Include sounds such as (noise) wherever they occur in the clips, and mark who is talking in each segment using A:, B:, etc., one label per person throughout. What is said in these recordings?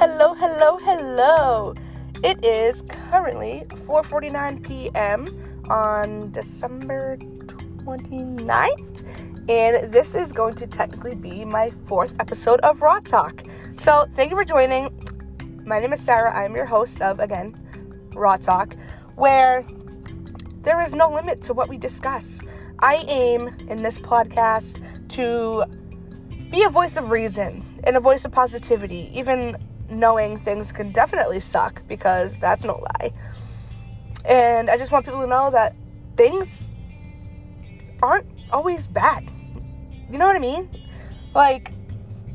A: Hello, hello, hello. It is currently 4:49 p.m. on December 29th, and this is going to technically be my fourth episode of Raw Talk. So, thank you for joining. My name is Sarah. I'm your host of again Raw Talk, where there is no limit to what we discuss. I aim in this podcast to be a voice of reason and a voice of positivity, even knowing things can definitely suck because that's no lie. And I just want people to know that things aren't always bad. You know what I mean? Like,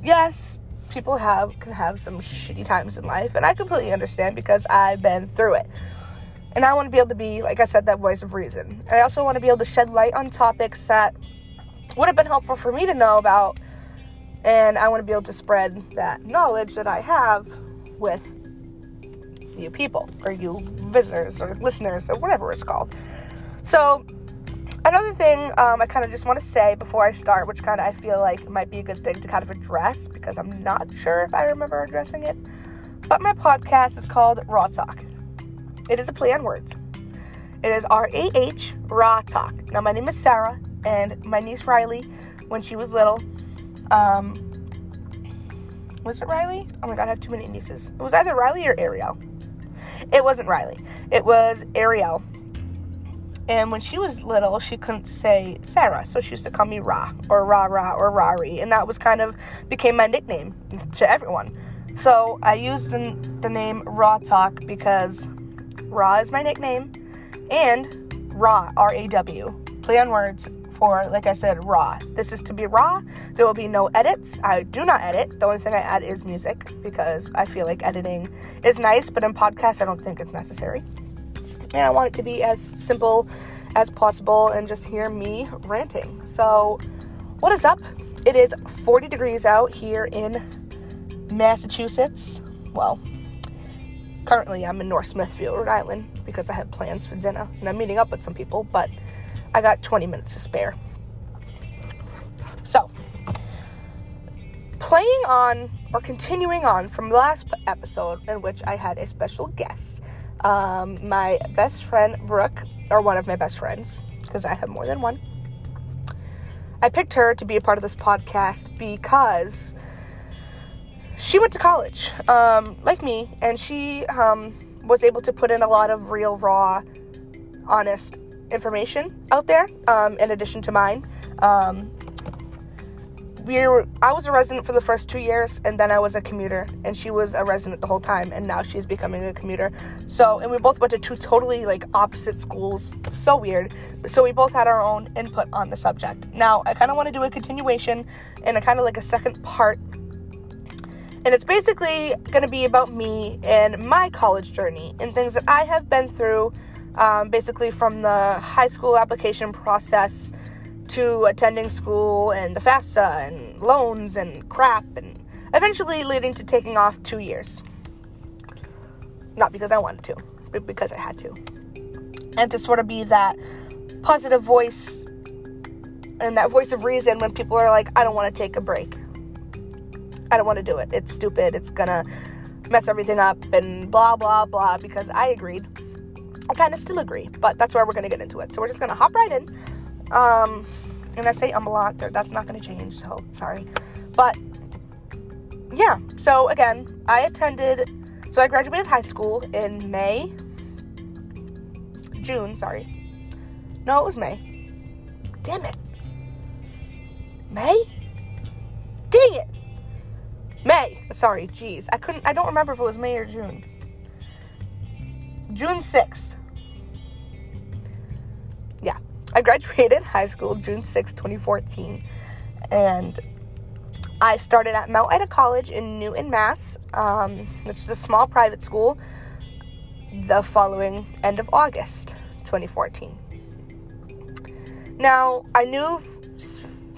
A: yes, people have can have some shitty times in life, and I completely understand because I've been through it. And I want to be able to be, like I said, that voice of reason. And I also want to be able to shed light on topics that would have been helpful for me to know about and I want to be able to spread that knowledge that I have with you people, or you visitors, or listeners, or whatever it's called. So, another thing um, I kind of just want to say before I start, which kind of I feel like might be a good thing to kind of address because I'm not sure if I remember addressing it. But my podcast is called Raw Talk. It is a play on words. It is R A H Raw Talk. Now, my name is Sarah, and my niece Riley, when she was little, um, was it Riley? Oh my god, I have too many nieces. It was either Riley or Ariel. It wasn't Riley. It was Ariel. And when she was little, she couldn't say Sarah, so she used to call me Ra or Ra Ra or Rari, and that was kind of became my nickname to everyone. So I used the, the name Raw Talk because Raw is my nickname, and Raw R A W play on words for, like I said, raw. This is to be raw. There will be no edits. I do not edit. The only thing I add is music because I feel like editing is nice, but in podcasts, I don't think it's necessary. And I want it to be as simple as possible and just hear me ranting. So, what is up? It is 40 degrees out here in Massachusetts. Well, currently I'm in North Smithfield, Rhode Island, because I have plans for dinner and I'm meeting up with some people, but I got 20 minutes to spare. So, playing on or continuing on from the last episode in which I had a special guest, um, my best friend Brooke, or one of my best friends, because I have more than one. I picked her to be a part of this podcast because she went to college, um, like me, and she um, was able to put in a lot of real, raw, honest information out there um, in addition to mine. Um, we were, I was a resident for the first two years, and then I was a commuter, and she was a resident the whole time, and now she's becoming a commuter. So, and we both went to two totally like opposite schools. So weird. So we both had our own input on the subject. Now, I kind of want to do a continuation and a kind of like a second part and it's basically going to be about me and my college journey and things that I have been through um, basically from the high school application process to attending school and the FAFSA and loans and crap, and eventually leading to taking off two years. Not because I wanted to, but because I had to. And to sort of be that positive voice and that voice of reason when people are like, I don't want to take a break. I don't want to do it. It's stupid. It's gonna mess everything up and blah, blah, blah, because I agreed. I kind of still agree, but that's where we're going to get into it. So we're just going to hop right in. Um, and I say um a lot, that's not going to change, so sorry. But yeah, so again, I attended, so I graduated high school in May, June, sorry. No, it was May. Damn it. May? Dang it. May. Sorry, jeez. I couldn't, I don't remember if it was May or June. June 6th. Yeah, I graduated (laughs) high school June 6th, 2014. And I started at Mount Ida College in Newton, Mass., um, which is a small private school, the following end of August 2014. Now, I knew,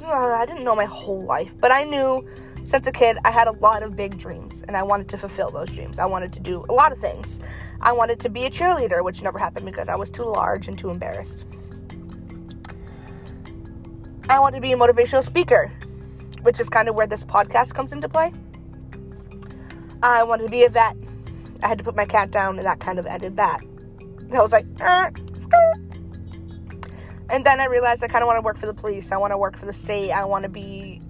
A: I didn't know my whole life, but I knew since a kid, I had a lot of big dreams and I wanted to fulfill those dreams. I wanted to do a lot of things. I wanted to be a cheerleader, which never happened because I was too large and too embarrassed. I wanted to be a motivational speaker, which is kind of where this podcast comes into play. I wanted to be a vet. I had to put my cat down, and that kind of ended that. I was like, uh, and then I realized I kind of want to work for the police. I want to work for the state. I want to be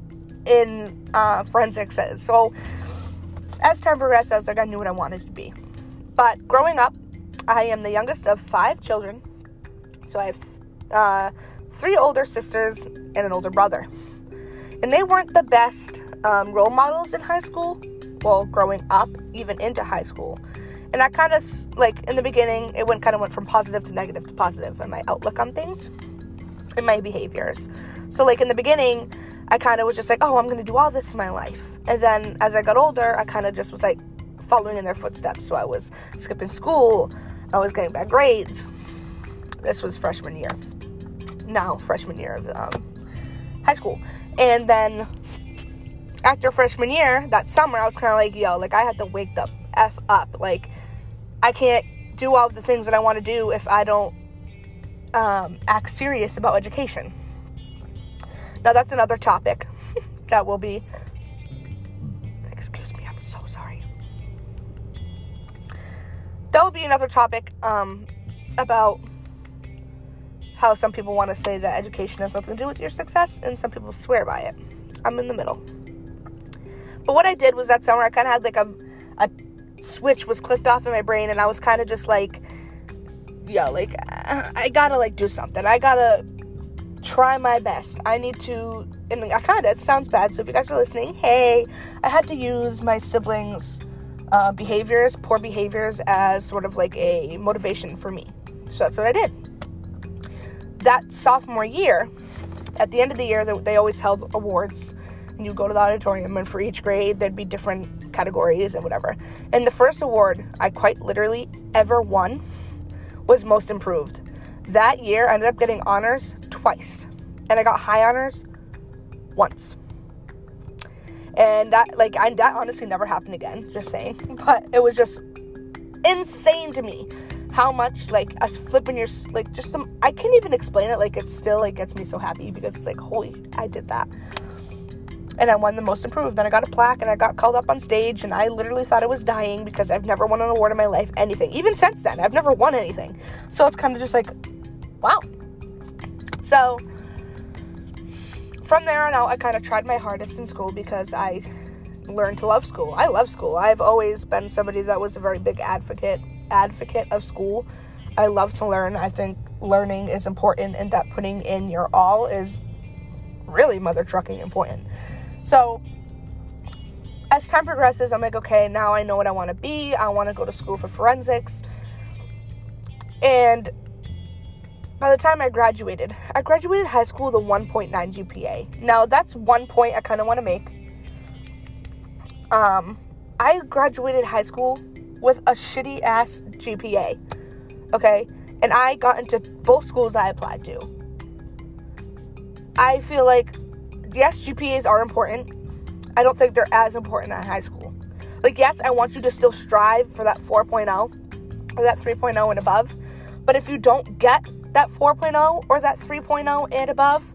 A: in uh, forensics. So as time progressed, I was like, I knew what I wanted to be. But growing up, I am the youngest of five children. So I have uh, three older sisters and an older brother. And they weren't the best um, role models in high school, well, growing up, even into high school. And I kind of, like, in the beginning, it went kind of went from positive to negative to positive in my outlook on things and my behaviors. So, like, in the beginning, I kind of was just like, oh, I'm going to do all this in my life. And then as I got older, I kind of just was like following in their footsteps. So I was skipping school, I was getting bad grades. This was freshman year. Now, freshman year of um, high school. And then after freshman year, that summer, I was kind of like, yo, like I had to wake the F up. Like, I can't do all the things that I want to do if I don't um, act serious about education. Now, that's another topic (laughs) that will be. That would be another topic um, about how some people want to say that education has nothing to do with your success, and some people swear by it. I'm in the middle. But what I did was that summer, I kind of had like a, a switch was clicked off in my brain, and I was kind of just like, yeah, like I gotta like do something. I gotta try my best. I need to, and I kind of, it sounds bad, so if you guys are listening, hey, I had to use my siblings' uh, behaviors, poor behaviors, as sort of like a motivation for me. So that's what I did. That sophomore year, at the end of the year, they always held awards, and you go to the auditorium, and for each grade, there'd be different categories and whatever. And the first award I quite literally ever won was Most Improved. That year, I ended up getting honors twice, and I got high honors once. And that, like, that honestly never happened again, just saying. (laughs) But it was just insane to me how much, like, us flipping your, like, just some, I can't even explain it. Like, it still, like, gets me so happy because it's like, holy, I did that. And I won the most improved. Then I got a plaque and I got called up on stage and I literally thought I was dying because I've never won an award in my life, anything. Even since then, I've never won anything. So it's kind of just like, wow. So from there on out, I kind of tried my hardest in school because I learned to love school. I love school. I've always been somebody that was a very big advocate advocate of school. I love to learn. I think learning is important and that putting in your all is really mother trucking important. So as time progresses, I'm like, okay, now I know what I want to be. I want to go to school for forensics. And by the time I graduated, I graduated high school with a 1.9 GPA. Now, that's one point I kind of want to make. Um, I graduated high school with a shitty ass GPA. Okay? And I got into both schools I applied to. I feel like, yes, GPAs are important. I don't think they're as important at high school. Like, yes, I want you to still strive for that 4.0 or that 3.0 and above. But if you don't get that 4.0 or that 3.0 and above,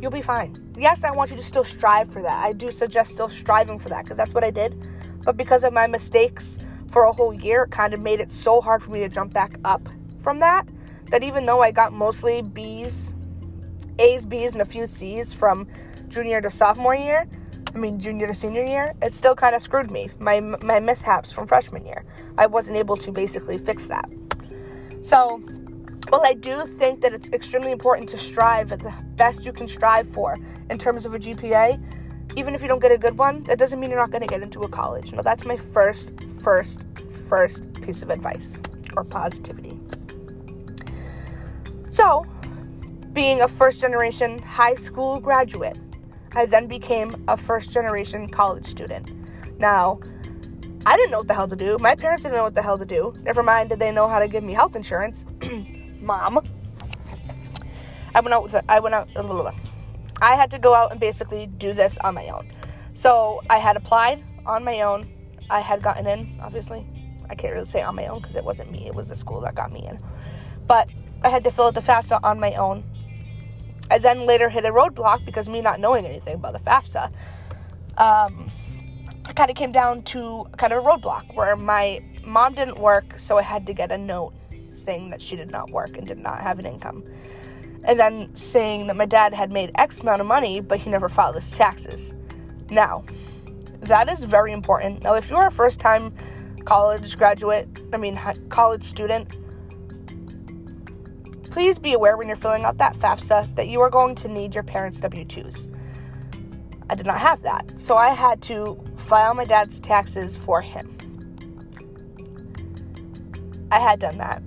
A: you'll be fine. Yes, I want you to still strive for that. I do suggest still striving for that because that's what I did. But because of my mistakes for a whole year, it kind of made it so hard for me to jump back up from that. That even though I got mostly B's, A's, B's, and a few C's from junior to sophomore year, I mean junior to senior year, it still kind of screwed me. My my mishaps from freshman year, I wasn't able to basically fix that. So well, I do think that it's extremely important to strive at the best you can strive for in terms of a GPA. Even if you don't get a good one, that doesn't mean you're not going to get into a college. No, that's my first, first, first piece of advice or positivity. So, being a first generation high school graduate, I then became a first generation college student. Now, I didn't know what the hell to do. My parents didn't know what the hell to do. Never mind, did they know how to give me health insurance? (clears throat) mom. I went out with went out. Blah, blah, blah. I had to go out and basically do this on my own. So I had applied on my own. I had gotten in, obviously. I can't really say on my own because it wasn't me. It was the school that got me in. But I had to fill out the FAFSA on my own. I then later hit a roadblock because me not knowing anything about the FAFSA. Um, I kind of came down to kind of a roadblock where my mom didn't work, so I had to get a note saying that she did not work and did not have an income. And then saying that my dad had made X amount of money, but he never filed his taxes. Now, that is very important. Now, if you're a first time college graduate, I mean, college student, please be aware when you're filling out that FAFSA that you are going to need your parents' W 2s. I did not have that, so I had to file my dad's taxes for him. I had done that,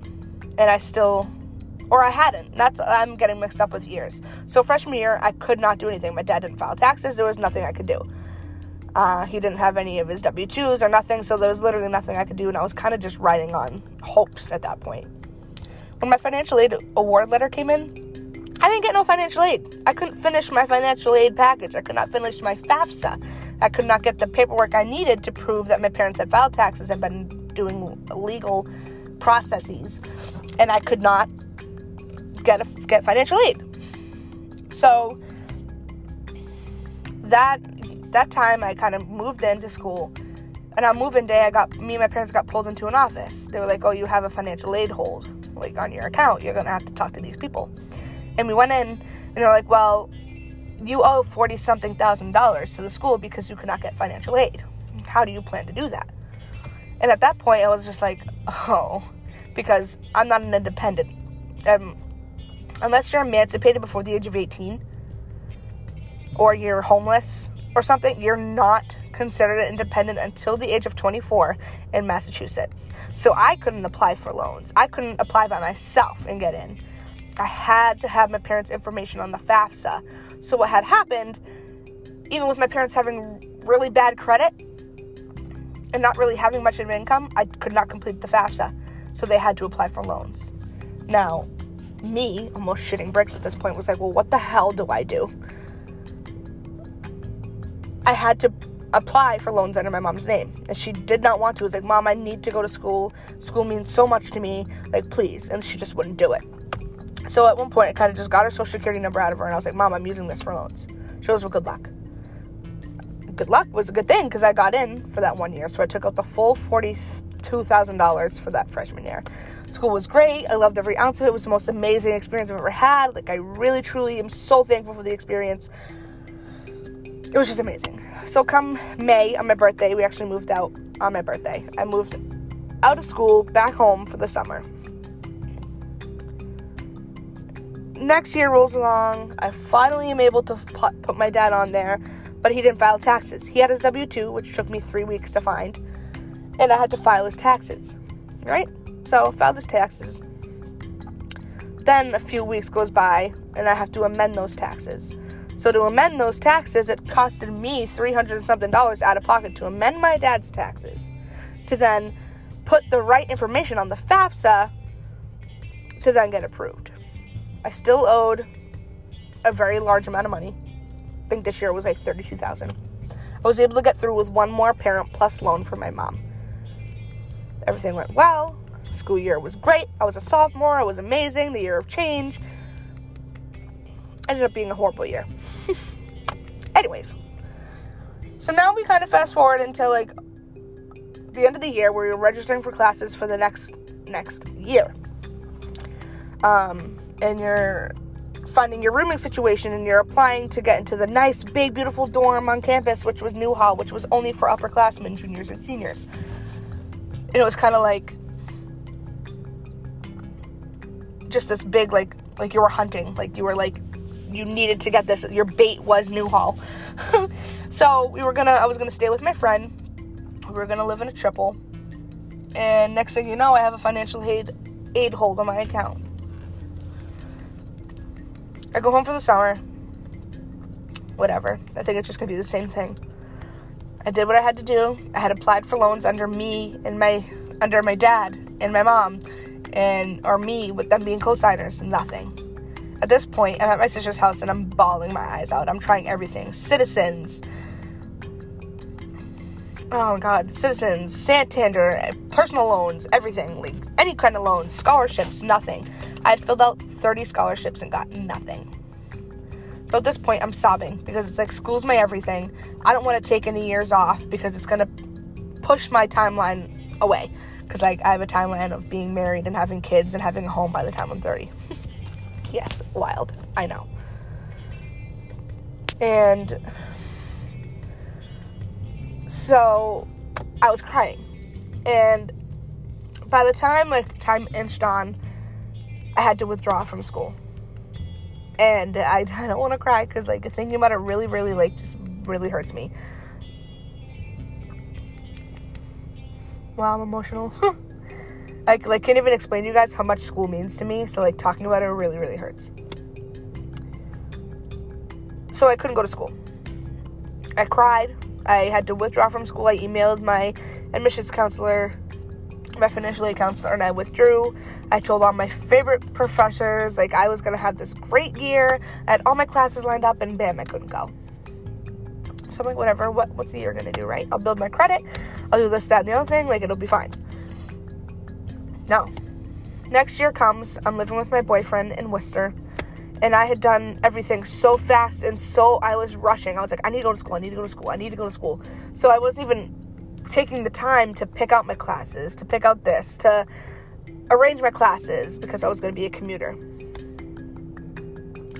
A: and I still, or I hadn't. That's I'm getting mixed up with years. So freshman year, I could not do anything. My dad didn't file taxes. There was nothing I could do. Uh, he didn't have any of his W 2s or nothing, so there was literally nothing I could do, and I was kind of just riding on hopes at that point. When my financial aid award letter came in, I didn't get no financial aid. I couldn't finish my financial aid package. I could not finish my FAFSA. I could not get the paperwork I needed to prove that my parents had filed taxes and been doing legal processes, and I could not get a, get financial aid. So that that time I kind of moved into school. And on moving day, I got me and my parents got pulled into an office. They were like, "Oh, you have a financial aid hold, like on your account. You're gonna have to talk to these people." And we went in, and they're like, "Well, you owe forty something thousand dollars to the school because you cannot get financial aid. How do you plan to do that?" And at that point, I was just like, "Oh," because I'm not an independent. Um, unless you're emancipated before the age of eighteen, or you're homeless or something, you're not considered independent until the age of 24 in Massachusetts. So I couldn't apply for loans. I couldn't apply by myself and get in. I had to have my parents' information on the FAFSA. So what had happened, even with my parents having really bad credit and not really having much of an income, I could not complete the FAFSA. So they had to apply for loans. Now, me, almost shitting bricks at this point, was like, well, what the hell do I do? I had to apply for loans under my mom's name. And she did not want to. It was like, Mom, I need to go to school. School means so much to me. Like, please. And she just wouldn't do it. So at one point, I kind of just got her social security number out of her and I was like, Mom, I'm using this for loans. She goes, Well, good luck. Good luck was a good thing because I got in for that one year. So I took out the full $42,000 for that freshman year. School was great. I loved every ounce of it. It was the most amazing experience I've ever had. Like, I really, truly am so thankful for the experience it was just amazing. So come May on my birthday, we actually moved out on my birthday. I moved out of school back home for the summer. Next year rolls along. I finally am able to put my dad on there, but he didn't file taxes. He had his W 2, which took me three weeks to find, and I had to file his taxes. Right? So, filed his taxes. Then a few weeks goes by, and I have to amend those taxes. So to amend those taxes, it costed me 300 something dollars out of pocket to amend my dad's taxes. To then put the right information on the FAFSA to then get approved. I still owed a very large amount of money. I think this year was like 32,000. I was able to get through with one more parent plus loan for my mom. Everything went well. School year was great. I was a sophomore. It was amazing. The year of change ended up being a horrible year. (laughs) Anyways, so now we kind of fast forward until like the end of the year where you're registering for classes for the next next year. Um, and you're finding your rooming situation and you're applying to get into the nice, big, beautiful dorm on campus, which was Newhall, which was only for upperclassmen, juniors, and seniors. And it was kind of like just this big, like, like you were hunting, like you were like you needed to get this. Your bait was Newhall. (laughs) so we were gonna. I was gonna stay with my friend. We were gonna live in a triple. And next thing you know, I have a financial aid aid hold on my account. I go home for the summer. Whatever. I think it's just gonna be the same thing. I did what I had to do. I had applied for loans under me and my under my dad and my mom and or me with them being co-signers. Nothing. At this point, I'm at my sister's house and I'm bawling my eyes out. I'm trying everything. Citizens. Oh god. Citizens, Santander, personal loans, everything. Like any kind of loans, scholarships, nothing. I had filled out 30 scholarships and got nothing. So at this point, I'm sobbing because it's like school's my everything. I don't want to take any years off because it's gonna push my timeline away. Because like I have a timeline of being married and having kids and having a home by the time I'm 30. (laughs) yes, wild. I know. And so I was crying. And by the time like time inched on, I had to withdraw from school. And I, (laughs) I don't want to cry because like thinking about it really, really like just really hurts me. Wow, I'm emotional. (laughs) I like can't even explain to you guys how much school means to me. So like talking about it really, really hurts. So I couldn't go to school. I cried. I had to withdraw from school. I emailed my admissions counselor, my financial aid counselor, and I withdrew. I told all my favorite professors like I was gonna have this great year. I had all my classes lined up, and bam, I couldn't go. So I'm like, whatever. What what's the year gonna do, right? I'll build my credit. I'll do this, that, and the other thing. Like it'll be fine. No. Next year comes. I'm living with my boyfriend in Worcester and I had done everything so fast and so I was rushing. I was like, I need to go to school. I need to go to school. I need to go to school. So I wasn't even taking the time to pick out my classes, to pick out this, to arrange my classes because I was going to be a commuter.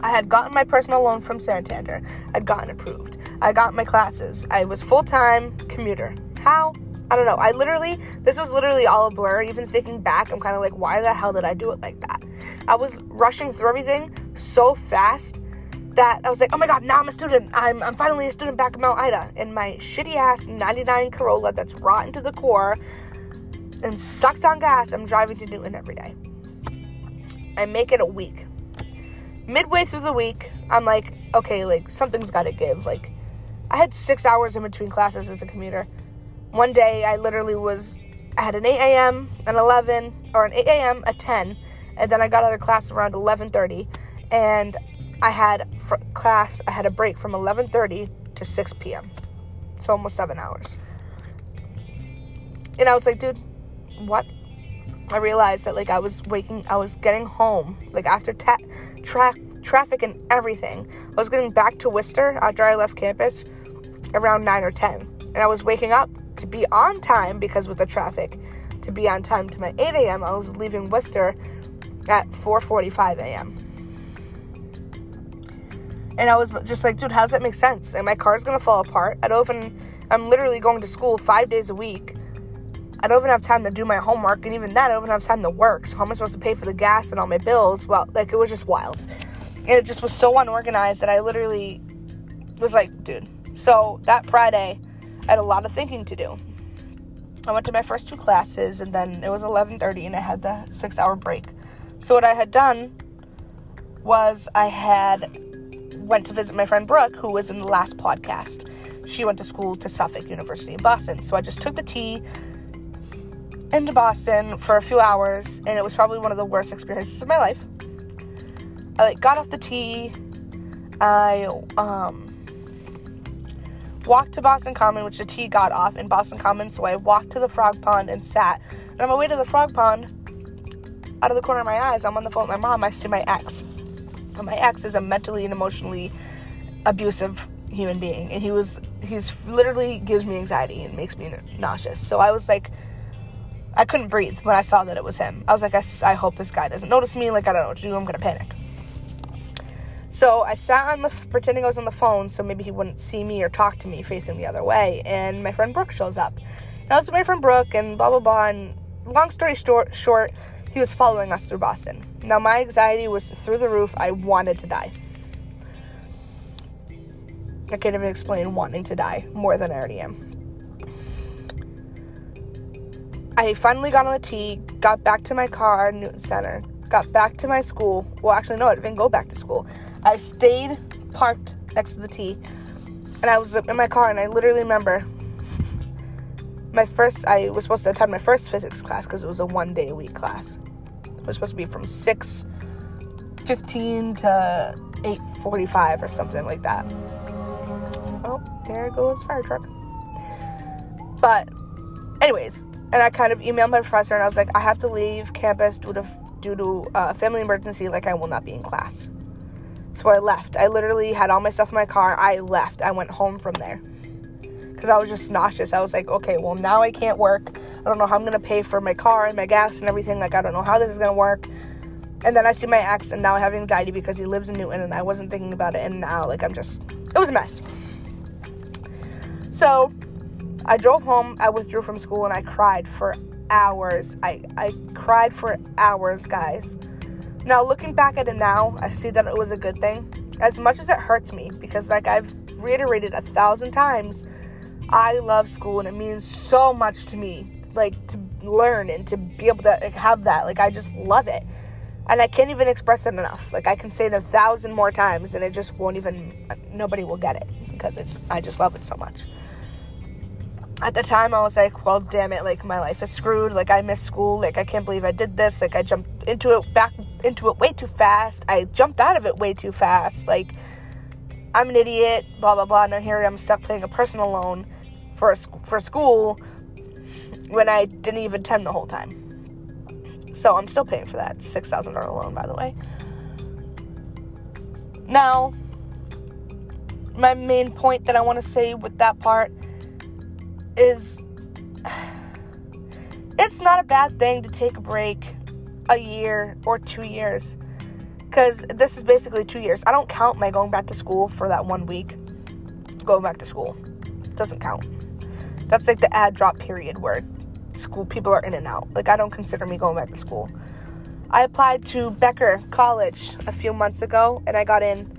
A: I had gotten my personal loan from Santander. I'd gotten approved. I got my classes. I was full time commuter. How? I don't know. I literally, this was literally all a blur. Even thinking back, I'm kind of like, why the hell did I do it like that? I was rushing through everything so fast that I was like, oh my god, now I'm a student. I'm, I'm finally a student back at Mount Ida. In my shitty ass 99 Corolla that's rotten to the core and sucks on gas, I'm driving to Newton every day. I make it a week. Midway through the week, I'm like, okay, like something's gotta give. Like, I had six hours in between classes as a commuter. One day, I literally was, I had an 8 a.m., an 11, or an 8 a.m., a 10, and then I got out of class around 11:30, and I had class. I had a break from 11:30 to 6 p.m. So almost seven hours. And I was like, dude, what? I realized that like I was waking, I was getting home like after ta- tra- traffic and everything. I was getting back to Worcester after I left campus around nine or ten, and I was waking up to be on time because with the traffic, to be on time to my 8 a.m. I was leaving Worcester at 4:45 a.m. And I was just like, dude, how does that make sense? And my car's gonna fall apart. I don't even. I'm literally going to school five days a week. I don't even have time to do my homework, and even that, I don't even have time to work. So how am I supposed to pay for the gas and all my bills? Well, like it was just wild, and it just was so unorganized that I literally was like, dude. So that Friday, I had a lot of thinking to do. I went to my first two classes, and then it was 11:30, and I had the six-hour break. So what I had done was I had went to visit my friend Brooke, who was in the last podcast. She went to school to Suffolk University in Boston. So I just took the T into Boston for a few hours, and it was probably one of the worst experiences of my life. I like got off the T. I um walked to Boston Common, which the T got off in Boston Common. So I walked to the frog pond and sat. And on my way to the frog pond, out of the corner of my eyes, I'm on the phone with my mom. I see my ex. My ex is a mentally and emotionally abusive human being, and he was he's literally gives me anxiety and makes me nauseous. So I was like. I couldn't breathe when I saw that it was him. I was like, I, I hope this guy doesn't notice me. Like, I don't know what to do. I'm to panic. So I sat on the pretending I was on the phone so maybe he wouldn't see me or talk to me facing the other way. And my friend Brooke shows up. And I was with my friend Brooke and blah blah blah. And long story short, short, he was following us through Boston. Now my anxiety was through the roof. I wanted to die. I can't even explain wanting to die more than I already am. I finally got on the T, got back to my car Newton Centre, got back to my school. Well, actually, no, I didn't go back to school. I stayed parked next to the T, and I was in my car, and I literally remember my first. I was supposed to attend my first physics class because it was a one day a week class. It was supposed to be from six fifteen to eight forty five or something like that. Oh, there goes fire truck. But, anyways, and I kind of emailed my professor and I was like, I have to leave campus due to due to uh, family emergency. Like I will not be in class. So I left. I literally had all my stuff in my car. I left. I went home from there because I was just nauseous. I was like, okay, well, now I can't work. I don't know how I'm going to pay for my car and my gas and everything. Like, I don't know how this is going to work. And then I see my ex, and now I have anxiety because he lives in Newton, and I wasn't thinking about it. And now, like, I'm just, it was a mess. So I drove home. I withdrew from school, and I cried for hours. I, I cried for hours, guys. Now, looking back at it now, I see that it was a good thing. As much as it hurts me, because, like I've reiterated a thousand times, I love school and it means so much to me. Like, to learn and to be able to like, have that. Like, I just love it. And I can't even express it enough. Like, I can say it a thousand more times and it just won't even, nobody will get it because it's, I just love it so much at the time I was like, well, damn it, like my life is screwed. Like I missed school. Like I can't believe I did this. Like I jumped into it back into it way too fast. I jumped out of it way too fast. Like I'm an idiot. Blah blah blah. Now here I'm stuck playing a personal loan for for school when I didn't even attend the whole time. So I'm still paying for that six thousand dollar loan, by the way. Now, my main point that I want to say with that part is (sighs) it's not a bad thing to take a break a year or two years because this is basically two years. I don't count my going back to school for that one week. Going back to school doesn't count. That's like the ad drop period where school people are in and out. Like I don't consider me going back to school. I applied to Becker College a few months ago and I got in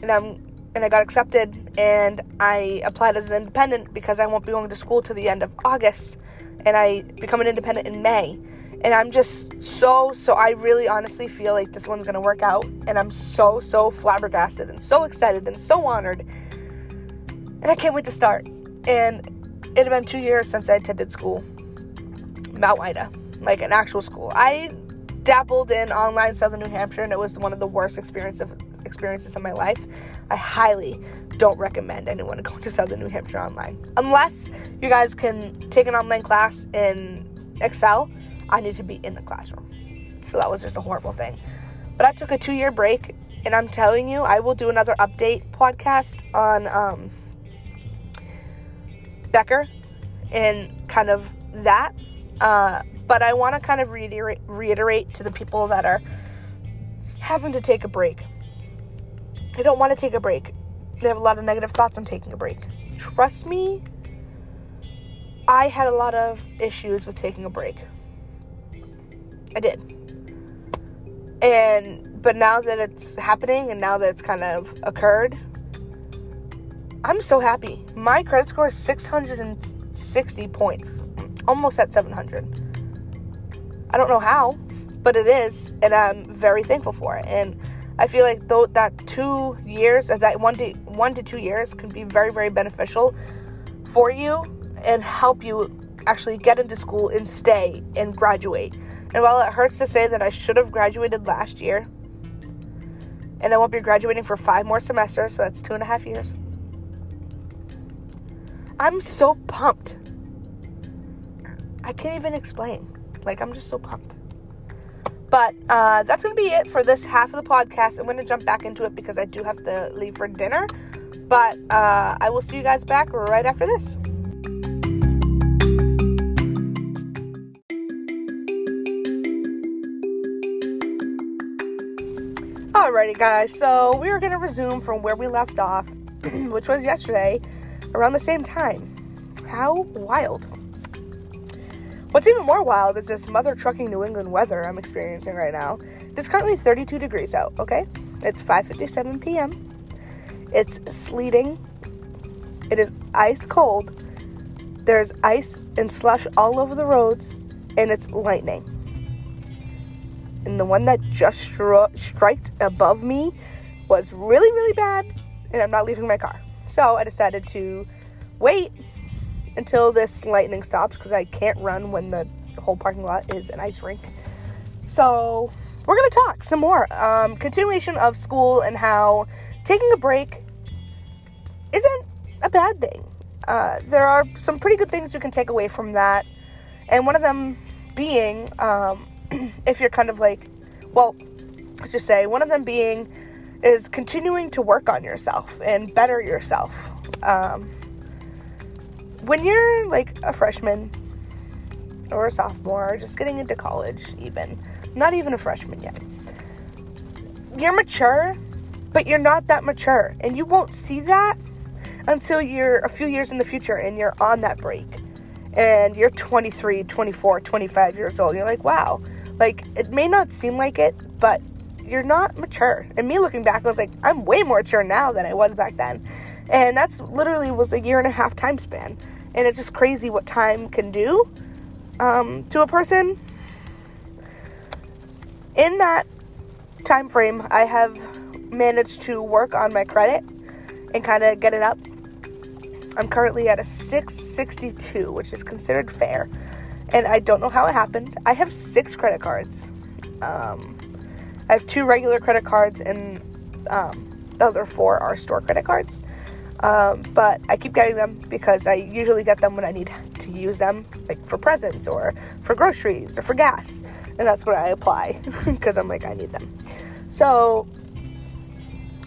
A: and I'm and I got accepted and I applied as an independent because I won't be going to school till the end of August and I become an independent in May. And I'm just so so I really honestly feel like this one's going to work out and I'm so so flabbergasted and so excited and so honored. And I can't wait to start. And it had been 2 years since I attended school. Mount Ida, like an actual school. I dabbled in online Southern New Hampshire and it was one of the worst experiences of experiences in my life, I highly don't recommend anyone (laughs) going to Southern New Hampshire online. Unless you guys can take an online class in Excel, I need to be in the classroom. So that was just a horrible thing. But I took a two year break, and I'm telling you, I will do another update podcast on um, Becker and kind of that. Uh, but I want to kind of reiterate, reiterate to the people that are having to take a break they don't want to take a break. They have a lot of negative thoughts on taking a break. Trust me, I had a lot of issues with taking a break. I did. And but now that it's happening and now that it's kind of occurred, I'm so happy. My credit score is 660 points, almost at 700. I don't know how, but it is, and I'm very thankful for it. And I feel like though that two years or that one to one to two years can be very very beneficial for you and help you actually get into school and stay and graduate. And while it hurts to say that I should have graduated last year, and I won't be graduating for five more semesters, so that's two and a half years. I'm so pumped. I can't even explain. Like, I'm just so pumped. But uh, that's going to be it for this half of the podcast. I'm going to jump back into it because I do have to leave for dinner. But uh, I will see you guys back right after this. Alrighty, guys, so we are going to resume from where we left off, (clears throat) which was yesterday around the same time. How wild! What's even more wild is this mother trucking New England weather I'm experiencing right now. It's currently 32 degrees out, okay? It's 5:57 p.m. It's sleeting. It is ice cold. There's ice and slush all over the roads and it's lightning. And the one that just stru- striked above me was really really bad and I'm not leaving my car. So I decided to wait until this lightning stops because I can't run when the whole parking lot is an ice rink. So we're gonna talk some more. Um, continuation of school and how taking a break isn't a bad thing. Uh, there are some pretty good things you can take away from that, and one of them being, um, (clears throat) if you're kind of like, well, let's just say, one of them being is continuing to work on yourself and better yourself. Um, when you're like a freshman or a sophomore, or just getting into college, even not even a freshman yet, you're mature, but you're not that mature, and you won't see that until you're a few years in the future and you're on that break and you're 23, 24, 25 years old. You're like, wow. Like, it may not seem like it, but you're not mature. And me looking back, I was like, I'm way more mature now than I was back then. And that's literally was a year and a half time span. And it's just crazy what time can do um, to a person. In that time frame, I have managed to work on my credit and kind of get it up I'm currently at a 662, which is considered fair. And I don't know how it happened. I have six credit cards. Um, I have two regular credit cards, and um, the other four are store credit cards. Um, but I keep getting them because I usually get them when I need to use them, like for presents or for groceries or for gas. And that's where I apply (laughs) because I'm like, I need them. So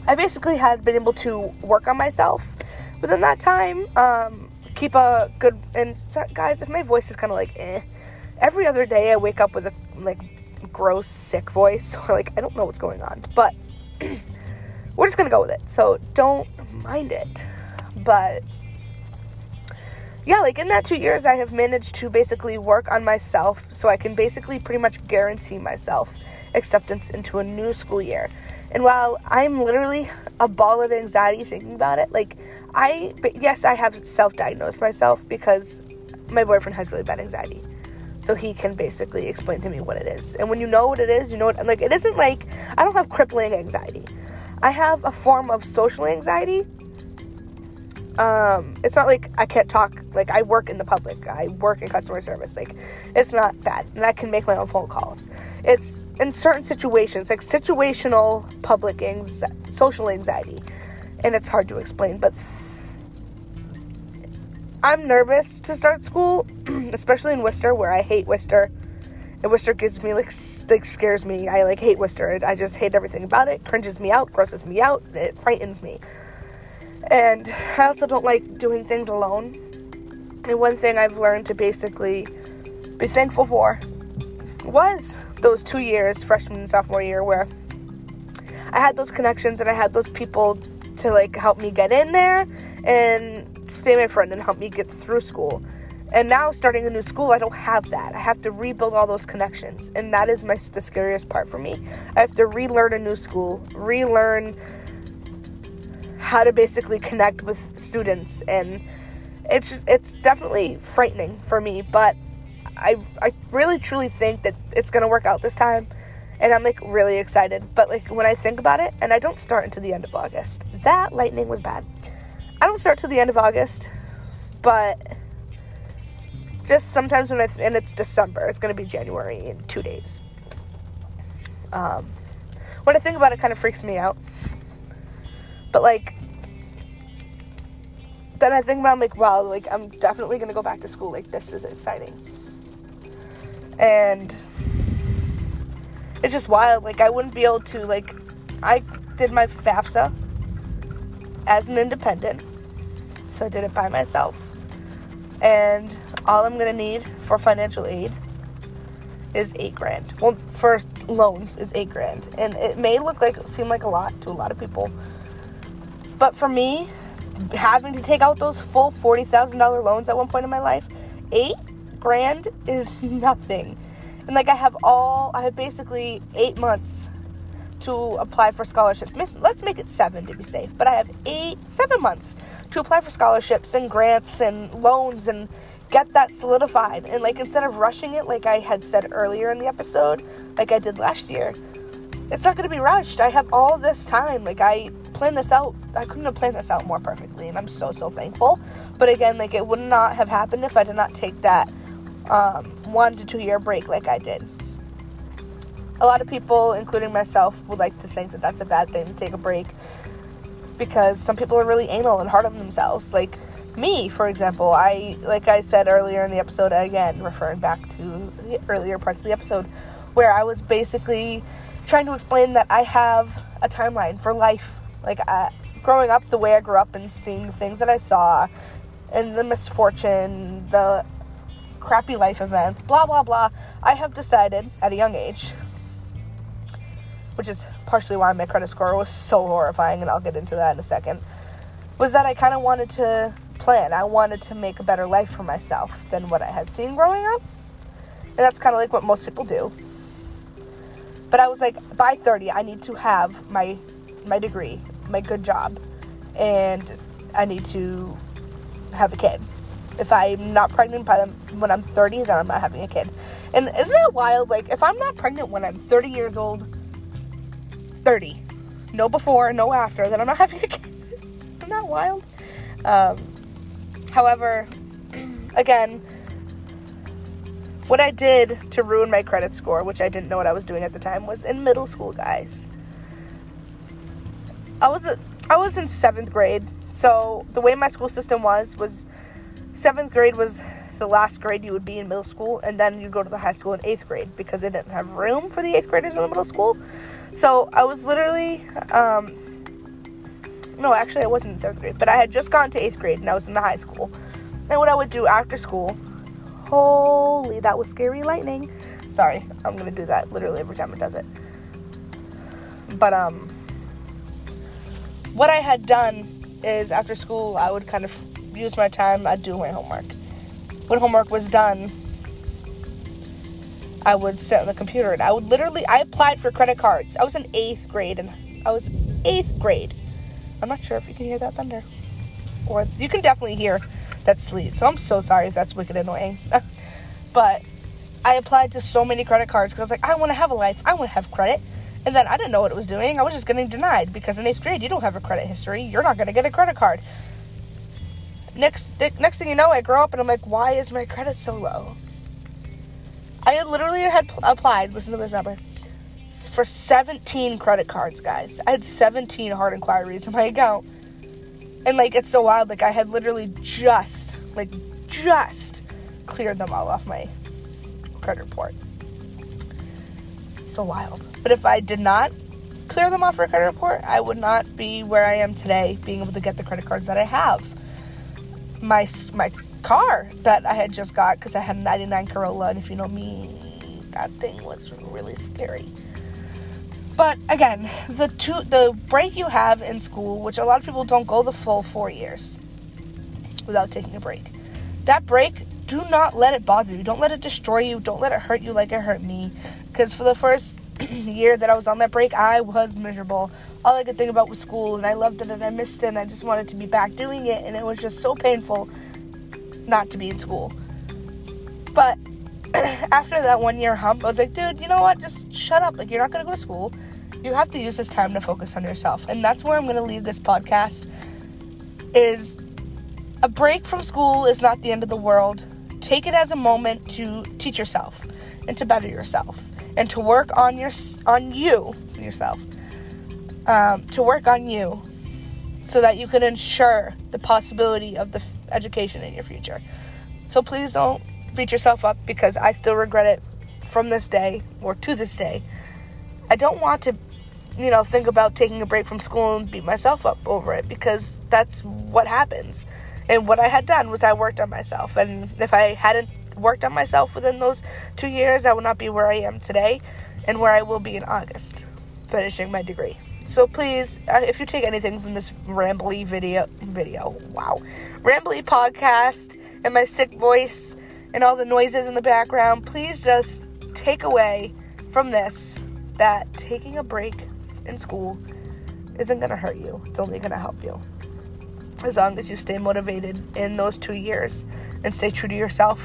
A: I basically had been able to work on myself within that time, um, keep a good and guys, if my voice is kind of like eh, every other day I wake up with a like gross sick voice, or (laughs) like I don't know what's going on, but (clears throat) we're just gonna go with it. So don't mm-hmm. mind it. But yeah, like in that two years, I have managed to basically work on myself so I can basically pretty much guarantee myself acceptance into a new school year. And while I'm literally a ball of anxiety thinking about it, like I, but yes, I have self diagnosed myself because my boyfriend has really bad anxiety. So he can basically explain to me what it is. And when you know what it is, you know what, like, it isn't like, I don't have crippling anxiety. I have a form of social anxiety. Um, it's not like I can't talk, like, I work in the public, I work in customer service. Like, it's not that. And I can make my own phone calls. It's in certain situations, like situational public anxiety, social anxiety and it's hard to explain, but I'm nervous to start school, (clears throat) especially in Worcester, where I hate Worcester. And Worcester gives me like like scares me. I like hate Worcester. I just hate everything about it. Cringes me out, grosses me out. It frightens me. And I also don't like doing things alone. And one thing I've learned to basically be thankful for was those two years, freshman and sophomore year, where I had those connections and I had those people to like help me get in there and stay my friend and help me get through school. And now starting a new school, I don't have that. I have to rebuild all those connections, and that is my the scariest part for me. I have to relearn a new school, relearn how to basically connect with students, and it's just it's definitely frightening for me. But I I really truly think that it's gonna work out this time and I'm like really excited. But like when I think about it, and I don't start until the end of August. That lightning was bad. I don't start till the end of August, but just sometimes when I th- and it's December, it's gonna be January in two days. Um, when I think about it, kind of freaks me out. But like then I think about I'm like, wow, like I'm definitely gonna go back to school. Like this is exciting. And it's just wild. Like I wouldn't be able to like I did my FAFSA as an independent. So I did it by myself. And all I'm gonna need for financial aid is eight grand. Well, for loans is eight grand, and it may look like seem like a lot to a lot of people, but for me, having to take out those full forty thousand dollar loans at one point in my life, eight grand is (laughs) nothing. And like I have all, I have basically eight months to apply for scholarships. Let's make it seven to be safe. But I have eight, seven months to apply for scholarships and grants and loans and get that solidified. And like instead of rushing it, like I had said earlier in the episode, like I did last year, it's not going to be rushed. I have all this time. Like I planned this out. I couldn't have planned this out more perfectly, and I'm so so thankful. But again, like it would not have happened if I did not take that um, one to two year break like I did. A lot of people, including myself, would like to think that that's a bad thing to take a break because some people are really anal and hard on themselves. Like me, for example, I, like I said earlier in the episode, again, referring back to the earlier parts of the episode, where I was basically trying to explain that I have a timeline for life. Like, uh, growing up the way I grew up and seeing the things that I saw, and the misfortune, the crappy life events, blah, blah, blah, I have decided at a young age, which is partially why my credit score was so horrifying, and I'll get into that in a second, was that I kind of wanted to plan. I wanted to make a better life for myself than what I had seen growing up. And that's kind of like what most people do. But I was like, by 30, I need to have my my degree, my good job, and I need to have a kid. If I'm not pregnant by them when I'm 30, then I'm not having a kid. And isn't that wild? Like, if I'm not pregnant when I'm 30 years old, 30, no before, no after, then I'm not having a kid. (laughs) isn't that wild? Um, however, (clears throat) again, what I did to ruin my credit score, which I didn't know what I was doing at the time, was in middle school, guys. I was a, I was in seventh grade, so the way my school system was was seventh grade was the last grade you would be in middle school, and then you go to the high school in eighth grade because they didn't have room for the eighth graders in the middle school. So I was literally, um, no, actually I wasn't in seventh grade, but I had just gone to eighth grade and I was in the high school. And what I would do after school, holy, that was scary lightning. Sorry, I'm gonna do that literally every time it does it. But um what I had done is after school, I would kind of use my time, I'd do my homework. When homework was done, I would sit on the computer and I would literally, I applied for credit cards. I was in eighth grade and I was eighth grade. I'm not sure if you can hear that thunder. Or you can definitely hear that sleet. So I'm so sorry if that's wicked annoying. (laughs) but I applied to so many credit cards because I was like, I want to have a life. I want to have credit. And then I didn't know what it was doing. I was just getting denied because in eighth grade you don't have a credit history. You're not going to get a credit card. Next, next thing you know, I grow up and I'm like, why is my credit so low? I literally had pl- applied. Listen to this number for 17 credit cards, guys. I had 17 hard inquiries in my account, and like it's so wild. Like I had literally just, like, just cleared them all off my credit report. So wild. But if I did not clear them off a credit report, I would not be where I am today, being able to get the credit cards that I have. My my car that I had just got because I had a 99 Corolla, and if you know me, that thing was really scary. But again, the two the break you have in school, which a lot of people don't go the full four years without taking a break. That break, do not let it bother you. Don't let it destroy you. Don't let it hurt you like it hurt me. Because for the first (clears throat) year that I was on that break, I was miserable. All I could think about was school, and I loved it, and I missed it, and I just wanted to be back doing it, and it was just so painful not to be in school. But (clears throat) after that one year hump, I was like, dude, you know what? Just shut up. Like, you're not going to go to school. You have to use this time to focus on yourself. And that's where I'm going to leave this podcast is a break from school is not the end of the world. Take it as a moment to teach yourself and to better yourself and to work on your on you yourself. Um, to work on you so that you can ensure the possibility of the education in your future. So please don't beat yourself up because I still regret it from this day or to this day. I don't want to, you know, think about taking a break from school and beat myself up over it because that's what happens. And what I had done was I worked on myself. And if I hadn't worked on myself within those two years, I would not be where I am today and where I will be in August, finishing my degree. So please, uh, if you take anything from this rambly video, video, wow, rambly podcast and my sick voice and all the noises in the background, please just take away from this that taking a break in school isn't going to hurt you. It's only going to help you. As long as you stay motivated in those two years and stay true to yourself,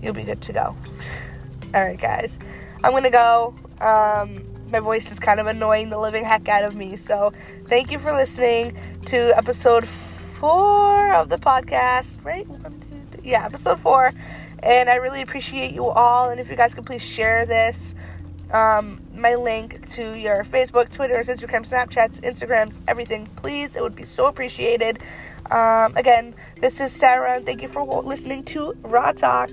A: you'll be good to go. All right, guys. I'm going to go. Um, my voice is kind of annoying the living heck out of me. So, thank you for listening to episode four of the podcast, right? One, two, three. Yeah, episode four. And I really appreciate you all. And if you guys could please share this, um, my link to your Facebook, Twitter, Instagram, Snapchats, Instagrams, everything, please. It would be so appreciated. Um, again, this is Sarah, and thank you for listening to Raw Talk.